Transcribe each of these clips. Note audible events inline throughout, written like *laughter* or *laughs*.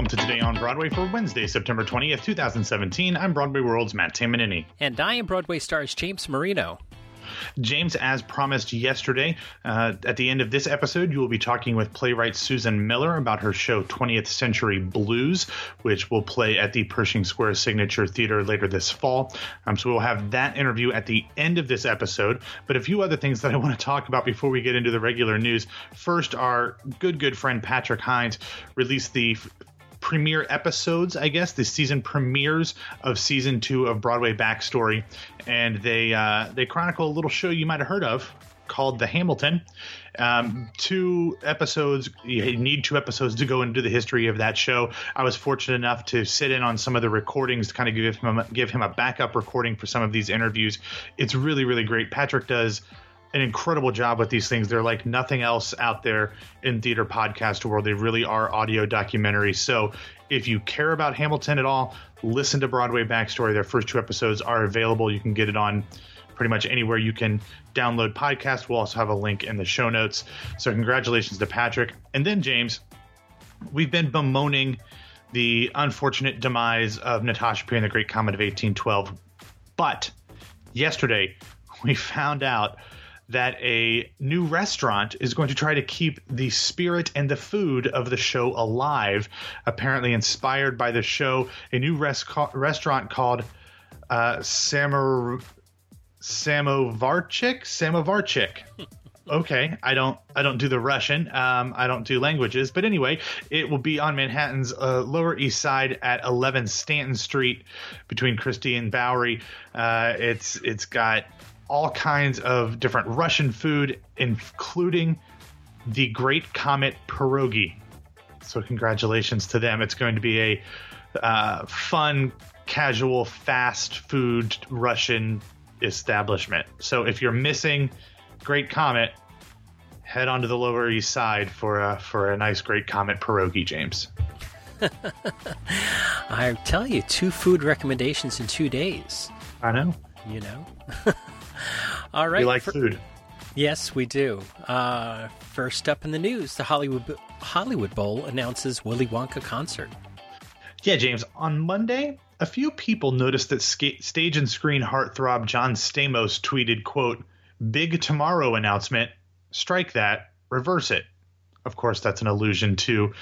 welcome to Today on Broadway for Wednesday, September 20th, 2017. I'm Broadway World's Matt Tamanini. And I am Broadway stars James Marino. James, as promised yesterday, uh, at the end of this episode, you will be talking with playwright Susan Miller about her show 20th Century Blues, which will play at the Pershing Square Signature Theater later this fall. Um, so we'll have that interview at the end of this episode. But a few other things that I want to talk about before we get into the regular news. First, our good, good friend Patrick Hinds released the premiere episodes, I guess, the season premieres of season two of Broadway Backstory, and they uh, they chronicle a little show you might have heard of called The Hamilton. Um, two episodes, you need two episodes to go into the history of that show. I was fortunate enough to sit in on some of the recordings to kind of give him a, give him a backup recording for some of these interviews. It's really really great. Patrick does an incredible job with these things. They're like nothing else out there in theater podcast world. They really are audio documentaries. So if you care about Hamilton at all, listen to Broadway Backstory. Their first two episodes are available. You can get it on pretty much anywhere you can download podcast. We'll also have a link in the show notes. So congratulations to Patrick. And then James, we've been bemoaning the unfortunate demise of Natasha Pierre in the Great Comet of 1812. But yesterday *laughs* we found out that a new restaurant is going to try to keep the spirit and the food of the show alive. Apparently, inspired by the show, a new res- restaurant called uh, Samar- Samovarchik. Samovarchik. *laughs* okay i don't i don't do the russian um, i don't do languages but anyway it will be on manhattan's uh, lower east side at 11 stanton street between christie and bowery uh, it's it's got all kinds of different Russian food, including the Great Comet pierogi. So, congratulations to them. It's going to be a uh, fun, casual, fast food Russian establishment. So, if you're missing Great Comet, head on to the Lower East Side for a, for a nice Great Comet pierogi, James. *laughs* I tell you, two food recommendations in two days. I know. You know. *laughs* All right. We like for, food. Yes, we do. Uh, first up in the news, the Hollywood Hollywood Bowl announces Willy Wonka concert. Yeah, James. On Monday, a few people noticed that stage and screen heartthrob John Stamos tweeted, "quote Big tomorrow announcement. Strike that. Reverse it." Of course, that's an allusion to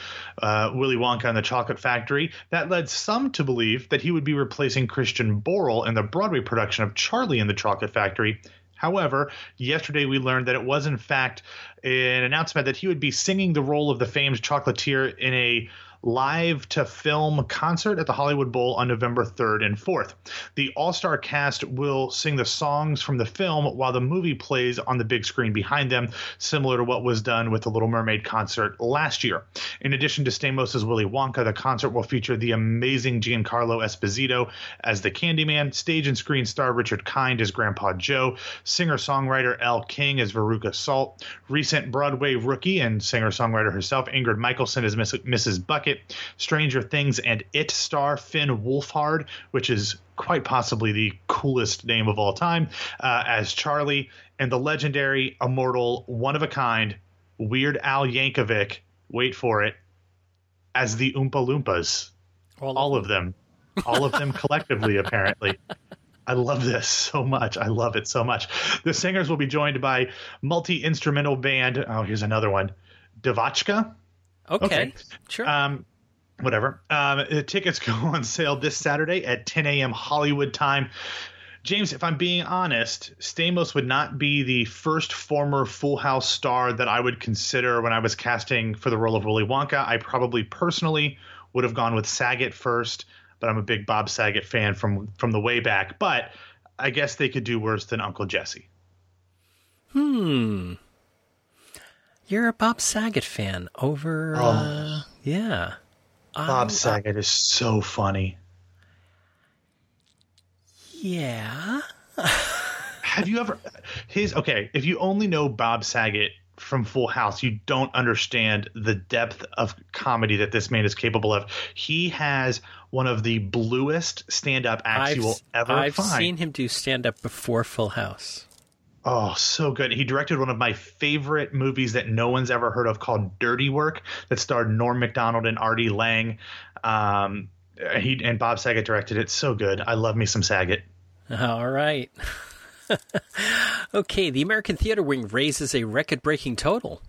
uh, Willy Wonka and the Chocolate Factory. That led some to believe that he would be replacing Christian Borle in the Broadway production of Charlie and the Chocolate Factory. However, yesterday we learned that it was, in fact, an announcement that he would be singing the role of the famed chocolatier in a live to film concert at the Hollywood Bowl on November 3rd and 4th. The all star cast will sing the songs from the film while the movie plays on the big screen behind them, similar to what was done with the Little Mermaid concert last year. In addition to Stamos' Willy Wonka, the concert will feature the amazing Giancarlo Esposito as the Candyman, stage and screen star Richard Kind as Grandpa Joe, singer songwriter Elle King as Veruca Salt, recent Broadway rookie and singer songwriter herself Ingrid Michaelson as Mrs. Bucket Stranger Things, and It star Finn Wolfhard, which is quite possibly the coolest name of all time, uh, as Charlie, and the legendary, immortal, one of a kind, Weird Al Yankovic, wait for it, as the Oompa Loompas. All, all of them. All of them collectively, *laughs* apparently. I love this so much. I love it so much. The singers will be joined by multi instrumental band. Oh, here's another one. DeVotchKa. Okay. okay. Sure. Um, whatever. Um, tickets *laughs* go on sale this Saturday at 10 a.m. Hollywood time. James, if I'm being honest, Stamos would not be the first former Full House star that I would consider when I was casting for the role of Willy Wonka. I probably personally would have gone with Saget first, but I'm a big Bob Saget fan from from the way back. But I guess they could do worse than Uncle Jesse. Hmm. You're a Bob Saget fan over. Oh. Uh, yeah. Bob Saget is so funny. Yeah. *laughs* Have you ever his okay, if you only know Bob Saget from Full House, you don't understand the depth of comedy that this man is capable of. He has one of the bluest stand-up acts I've, you will ever I've find. I've seen him do stand-up before Full House. Oh, so good. He directed one of my favorite movies that no one's ever heard of called Dirty Work that starred Norm Macdonald and Artie Lange. Um, he and Bob Saget directed it. So good. I love me some Saget. All right. *laughs* okay, the American Theater Wing raises a record breaking total.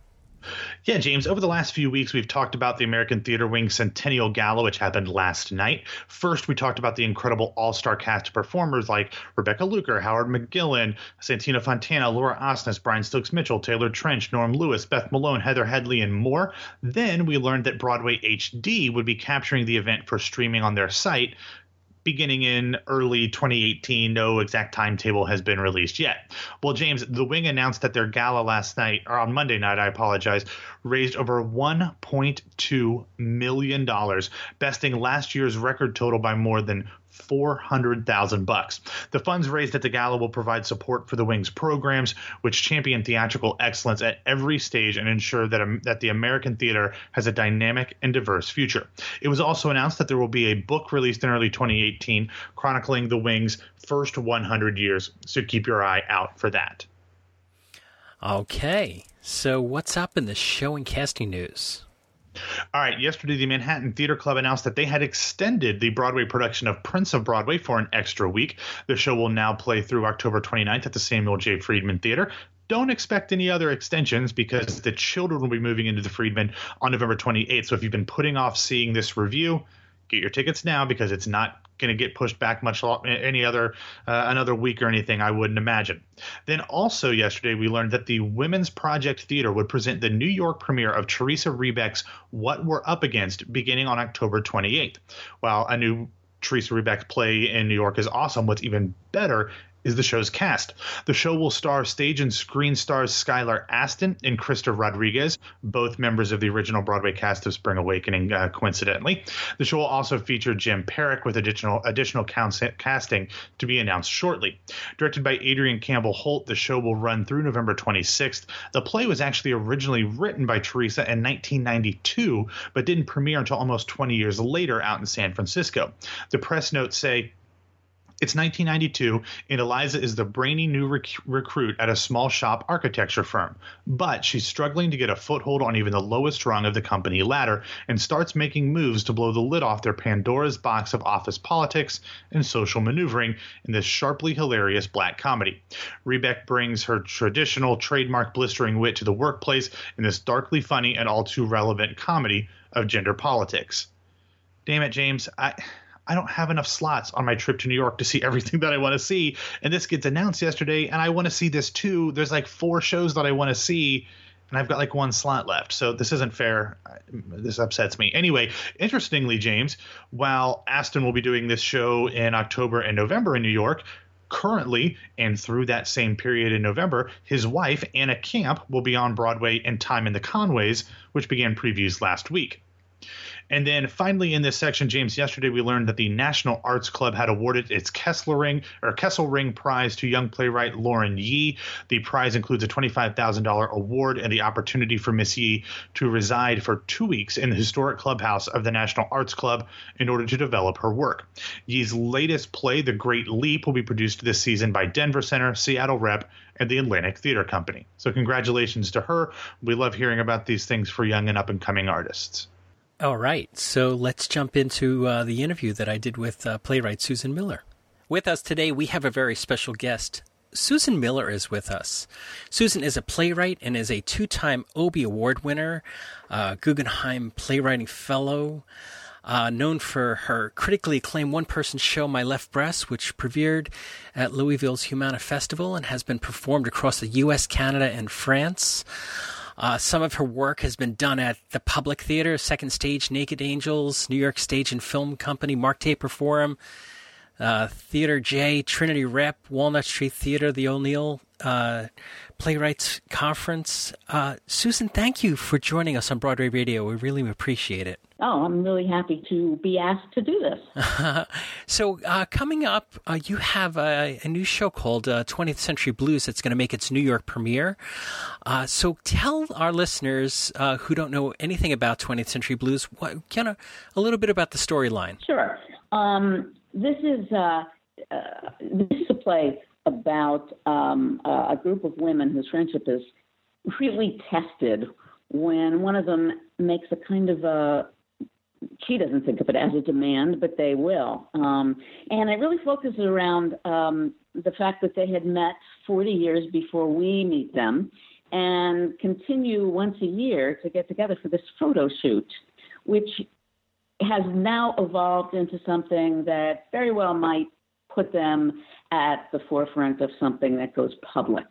Yeah, James, over the last few weeks, we've talked about the American Theater Wing Centennial Gala, which happened last night. First, we talked about the incredible all star cast performers like Rebecca Luker, Howard McGillin, Santino Fontana, Laura Osnes, Brian Stokes Mitchell, Taylor Trensch, Norm Lewis, Beth Malone, Heather Headley, and more. Then we learned that Broadway HD would be capturing the event for streaming on their site, beginning in early 2018. No exact timetable has been released yet. Well, James, The Wing announced that their gala last night, or on Monday night, I apologize, raised over $1.2 million, besting last year's record total by more than 400,000 bucks. The funds raised at the gala will provide support for the Wings programs, which champion theatrical excellence at every stage and ensure that um, that the American theater has a dynamic and diverse future. It was also announced that there will be a book released in early 2018 chronicling the Wings' first 100 years, so keep your eye out for that. Okay, so what's up in the show and casting news? All right, yesterday the Manhattan Theater Club announced that they had extended the Broadway production of Prince of Broadway for an extra week. The show will now play through October 29th at the Samuel J. Friedman Theater. Don't expect any other extensions because the children will be moving into the Friedman on November 28th. So if you've been putting off seeing this revue, get your tickets now because it's not going to get pushed back much any other uh, another week or anything I wouldn't imagine. Then also yesterday we learned that the Women's Project Theater would present the New York premiere of Teresa Rebeck's What We're Up Against beginning on October 28th. While a new Teresa Rebeck play in New York is awesome, what's even better is the show's cast. The show will star stage and screen stars Skylar Astin and Krysta Rodriguez, both members of the original Broadway cast of Spring Awakening, uh, coincidentally. The show will also feature Jim Parrack with additional additional casting to be announced shortly. Directed by Adrienne Campbell Holt, the show will run through November 26th. The play was actually originally written by Teresa in 1992, but didn't premiere until almost 20 years later out in San Francisco. The press notes say it's 1992, and Eliza is the brainy new rec- recruit at a small shop architecture firm. But she's struggling to get a foothold on even the lowest rung of the company ladder and starts making moves to blow the lid off their Pandora's box of office politics and social maneuvering in this sharply hilarious black comedy. Rebeck brings her traditional trademark blistering wit to the workplace in this darkly funny and all too relevant comedy of gender politics. Damn it, James. I. I don't have enough slots on my trip to New York to see *laughs* everything that I want to see. And this gets announced yesterday, and I want to see this too. There's like four shows that I want to see, and I've got like one slot left. So this isn't fair. This upsets me. Anyway, interestingly, James, while Astin will be doing this show in October and November in New York, currently and through that same period in November, his wife, Anna Camp, will be on Broadway in Time and the Conways, which began previews last week. And then finally, in this section, James, yesterday we learned that the National Arts Club had awarded its Kesselring or Kesselring Prize to young playwright Lauren Yee. The prize includes a $25,000 award and the opportunity for Miss Yee to reside for two weeks in the historic clubhouse of the National Arts Club in order to develop her work. Yee's latest play, The Great Leap, will be produced this season by Denver Center, Seattle Rep, and the Atlantic Theater Company. So, congratulations to her. We love hearing about these things for young and up and coming artists. All right, so let's jump into uh, the interview that I did with uh, playwright Susan Miller. With us today, we have a very special guest. Susan Miller is with us. Susan is a playwright and is a two time Obie Award winner, uh, Guggenheim Playwriting Fellow, uh, known for her critically acclaimed one person show, My Left Breast, which premiered at Louisville's Humana Festival and has been performed across the U.S., Canada, and France. Uh, some of her work has been done at the Public Theater, Second Stage, Naked Angels, New York Stage and Film Company, Mark Taper Forum, uh, Theater J, Trinity Rep, Walnut Street Theater, the O'Neill uh, Playwrights Conference. Uh, Susan, thank you for joining us on Broadway Radio. We really appreciate it. Oh, I'm really happy to be asked to do this. *laughs* so, uh, coming up, uh, you have a, a, new show called uh, 20th Century Blues that's going to make its New York premiere. Uh, so, tell our listeners uh, who don't know anything about 20th Century Blues, what, kind of a little bit about the storyline. Sure. Um, this is uh, this is a play about um, a group of women whose friendship is really tested when one of them makes a kind of a she doesn't think of it as a demand, but they will. Um, and it really focuses around um, the fact that they had met 40 years before we meet them and continue once a year to get together for this photo shoot, which has now evolved into something that very well might put them at the forefront of something that goes public.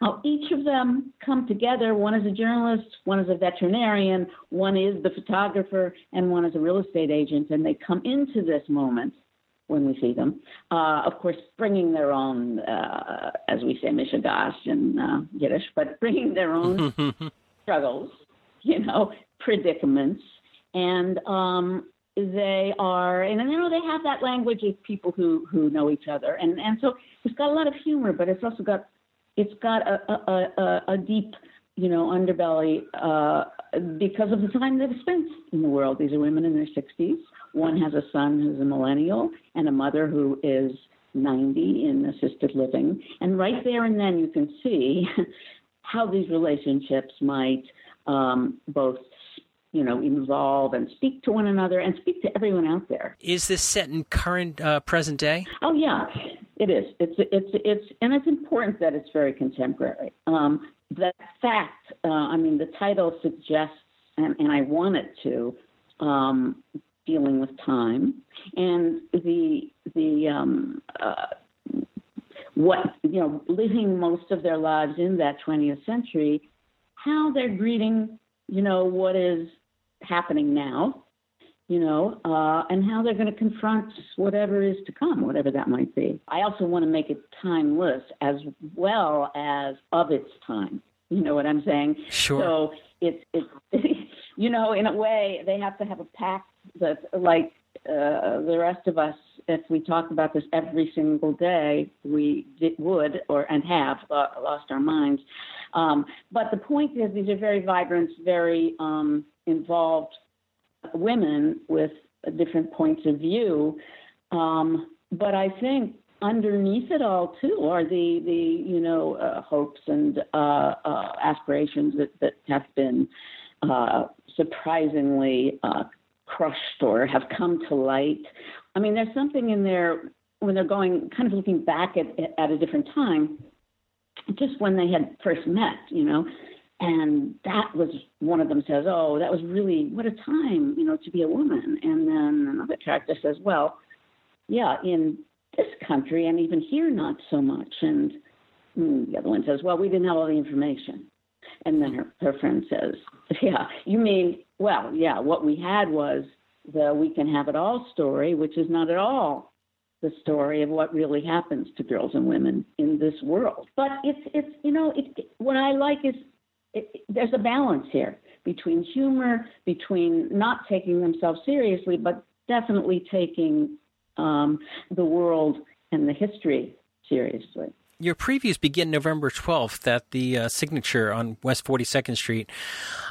Now, each of them come together. One is a journalist, one is a veterinarian, one is the photographer, and one is a real estate agent. And they come into this moment when we see them, uh, of course, bringing their own, uh, as we say, mishigash in uh, Yiddish, but bringing their own *laughs* struggles, you know, predicaments. And um, they are, and you know, they have that language of people who who know each other, and and so it's got a lot of humor, but it's also got it's got a, a, a, a deep, you know, underbelly uh, because of the time they've spent in the world. These are women in their 60s. One has a son who's a millennial and a mother who is 90 in assisted living. And right there and then you can see *laughs* how these relationships might um, both you know, involve and speak to one another and speak to everyone out there. Is this set in current uh, present day? Oh yeah, it is. It's it's it's and it's important that it's very contemporary. Um, the fact, uh, I mean, the title suggests, and, and I want it to, um, dealing with time, and the the um, uh, what you know, living most of their lives in that 20th century, how they're greeting, you know, what is happening now, you know, uh, and how they're going to confront whatever is to come, whatever that might be. I also want to make it timeless as well as of its time. You know what I'm saying? Sure. So it's it's *laughs* you know, in a way, they have to have a pact that like uh, the rest of us. If we talk about this every single day, we would or and have uh, lost our minds. Um, but the point is, these are very vibrant, very um, involved women with different points of view. Um, but I think underneath it all too are the the you know uh, hopes and uh, uh, aspirations that that have been uh, surprisingly uh, crushed or have come to light. I mean, there's something in there when they're going kind of looking back at at a different time, just when they had first met, you know, and that was one of them says, "Oh, that was really what a time, you know, to be a woman." And then another character says, "Well, yeah, in this country and even here, not so much." And mm, the other one says, "Well, we didn't have all the information." And then her, her friend says, *laughs* "Yeah, you mean well, yeah, what we had was the we can have it all story, which is not at all the story of what really happens to girls and women in this world. But it's it's you know it, what I like is it, there's a balance here between humor, between not taking themselves seriously, but definitely taking um, the world and the history seriously your previews begin November 12th at the uh, Signature on West 42nd Street,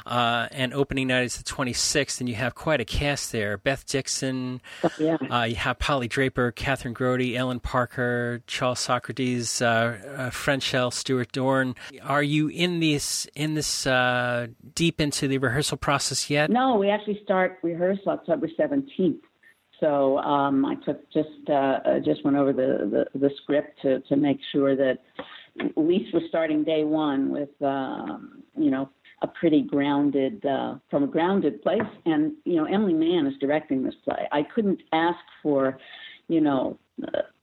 uh, and opening night is the 26th, and you have quite a cast there. Beth Dixon, oh, yeah. uh, you have Polly Draper, Kathryn Grody, Ellen Parker, Charles Socarides, uh, uh Franchelle Stewart Dorn. Are you in this in this uh, deep into the rehearsal process yet? No, we actually start rehearsal October 17th. So um, I took just uh, uh, just went over the, the, the script to to make sure that at least we're starting day one with um, you know a pretty grounded uh, from a grounded place. And you know Emily Mann is directing this play. I couldn't ask for you know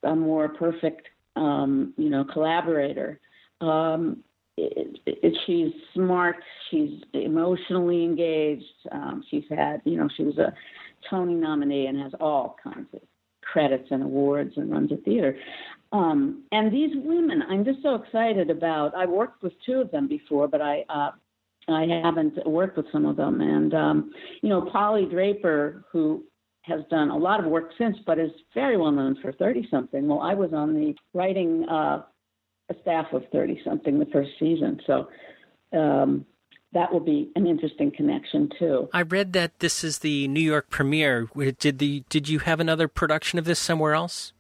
a more perfect um, you know collaborator. Um, it, it, she's smart. She's emotionally engaged. Um, she's had, you know, she was a Tony nominee and has all kinds of credits and awards and runs a theater. Um, and these women, I'm just so excited about. I worked with two of them before, but I uh, I haven't worked with some of them. And um, you know, Polly Draper, who has done a lot of work since, but is very well known for 30 something. Well, I was on the writing uh, staff of 30 something the first season, so um, that will be an interesting connection too. I read that this is the New York premiere. Did the did you have another production of this somewhere else?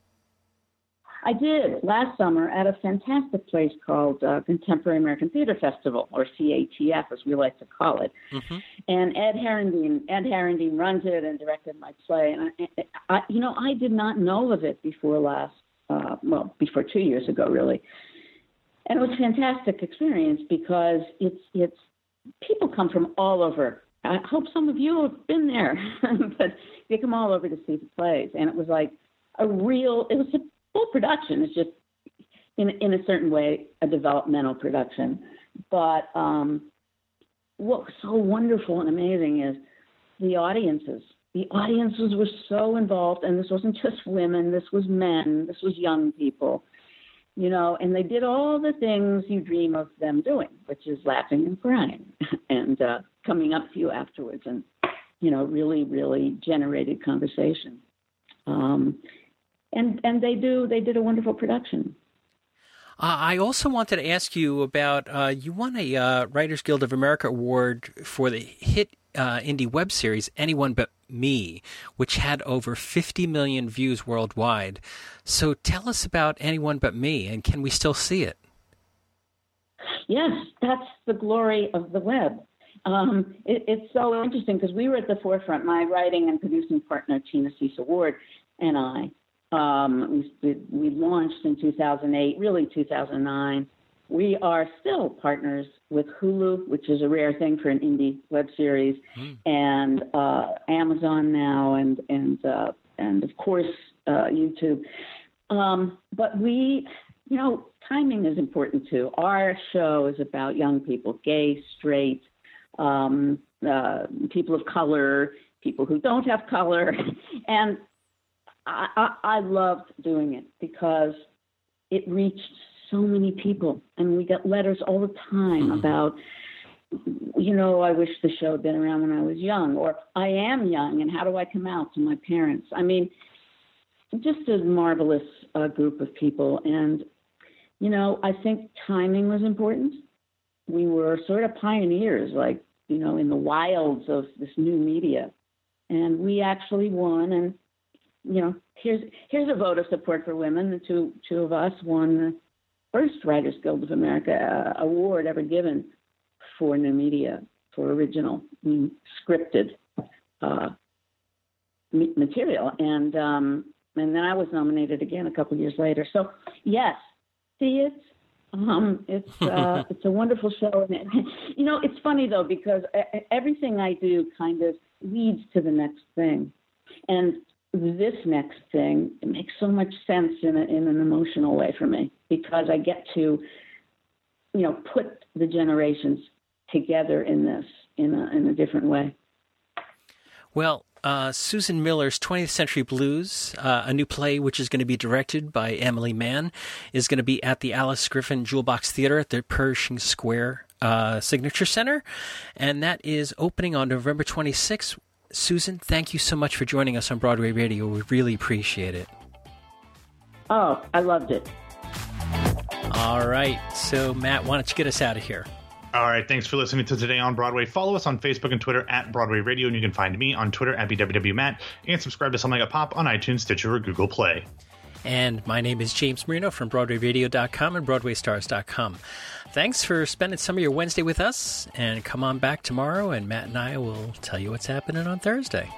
I did last summer at a fantastic place called uh, Contemporary American Theater Festival, or CATF, as we like to call it. Mm-hmm. And Ed Herendeen, Ed Herendeen runs it and directed my play. And I, I, you know, I did not know of it before last, uh, well, before two years ago, really. And it was a fantastic experience because it's it's people come from all over. I hope some of you have been there, *laughs* but they come all over to see the plays, and it was like a real. It was a full production. It's just in in a certain way a developmental production. But um, what was so wonderful and amazing is the audiences. The audiences were so involved, and this wasn't just women. This was men. This was young people. You know, and they did all the things you dream of them doing, which is laughing and crying, *laughs* and uh, coming up to you afterwards, and you know, really, really generated conversation. Um, and and they do they did a wonderful production. Uh, I also wanted to ask you about uh, you won a uh, Writers Guild of America award for the hit uh, indie web series Anyone But Me, which had over 50 million views worldwide. So tell us about Anyone But Me, and can we still see it? Yes, that's the glory of the web. Um, it, it's so interesting because we were at the forefront. My writing and producing partner Tina Cesa Ward and I um, we, we launched in 2008, really 2009. We are still partners with Hulu, which is a rare thing for an indie web series, mm. and uh, Amazon now, and and uh, and of course uh, YouTube. Um, but we, you know, timing is important too. Our show is about young people, gay, straight, um, uh, people of color, people who don't have color, *laughs* and I, I, I loved doing it because it reached so many people, and we get letters all the time mm-hmm. about, you know, I wish the show had been around when I was young, or I am young, and how do I come out to my parents? I mean, just a marvelous uh, group of people, and you know, I think timing was important. We were sort of pioneers, like you know, in the wilds of this new media, and we actually won and you know, here's here's a vote of support for women. The two two of us won first Writers Guild of America uh, award ever given for new media for original mm, scripted uh, material, and um, and then I was nominated again a couple years later. So yes, see it. Um, it's uh, *laughs* it's a wonderful show, and it, *laughs* you know it's funny though because everything I do kind of leads to the next thing, and this next thing it makes so much sense in, a, in an emotional way for me because I get to, you know, put the generations together in this in a, in a different way. Well, uh, Susan Miller's 20th Century Blues, uh, a new play which is going to be directed by Emily Mann, is going to be at the Alice Griffin Jewel Box Theater at the Pershing Square uh, Signature Center, and that is opening on November 26th Susan, thank you so much for joining us on Broadway Radio. We really appreciate it. Oh, I loved it. All right. So, Matt, why don't you get us out of here? All right. Thanks for listening to Today on Broadway. Follow us on Facebook and Twitter at Broadway Radio, and you can find me on Twitter at BWWMatt and subscribe to Something Got Pop on iTunes, Stitcher, or Google Play. And my name is James Marino from BroadwayRadio.com and BroadwayStars.com. Thanks for spending some of your Wednesday with us, and come on back tomorrow, and Matt and I will tell you what's happening on Thursday.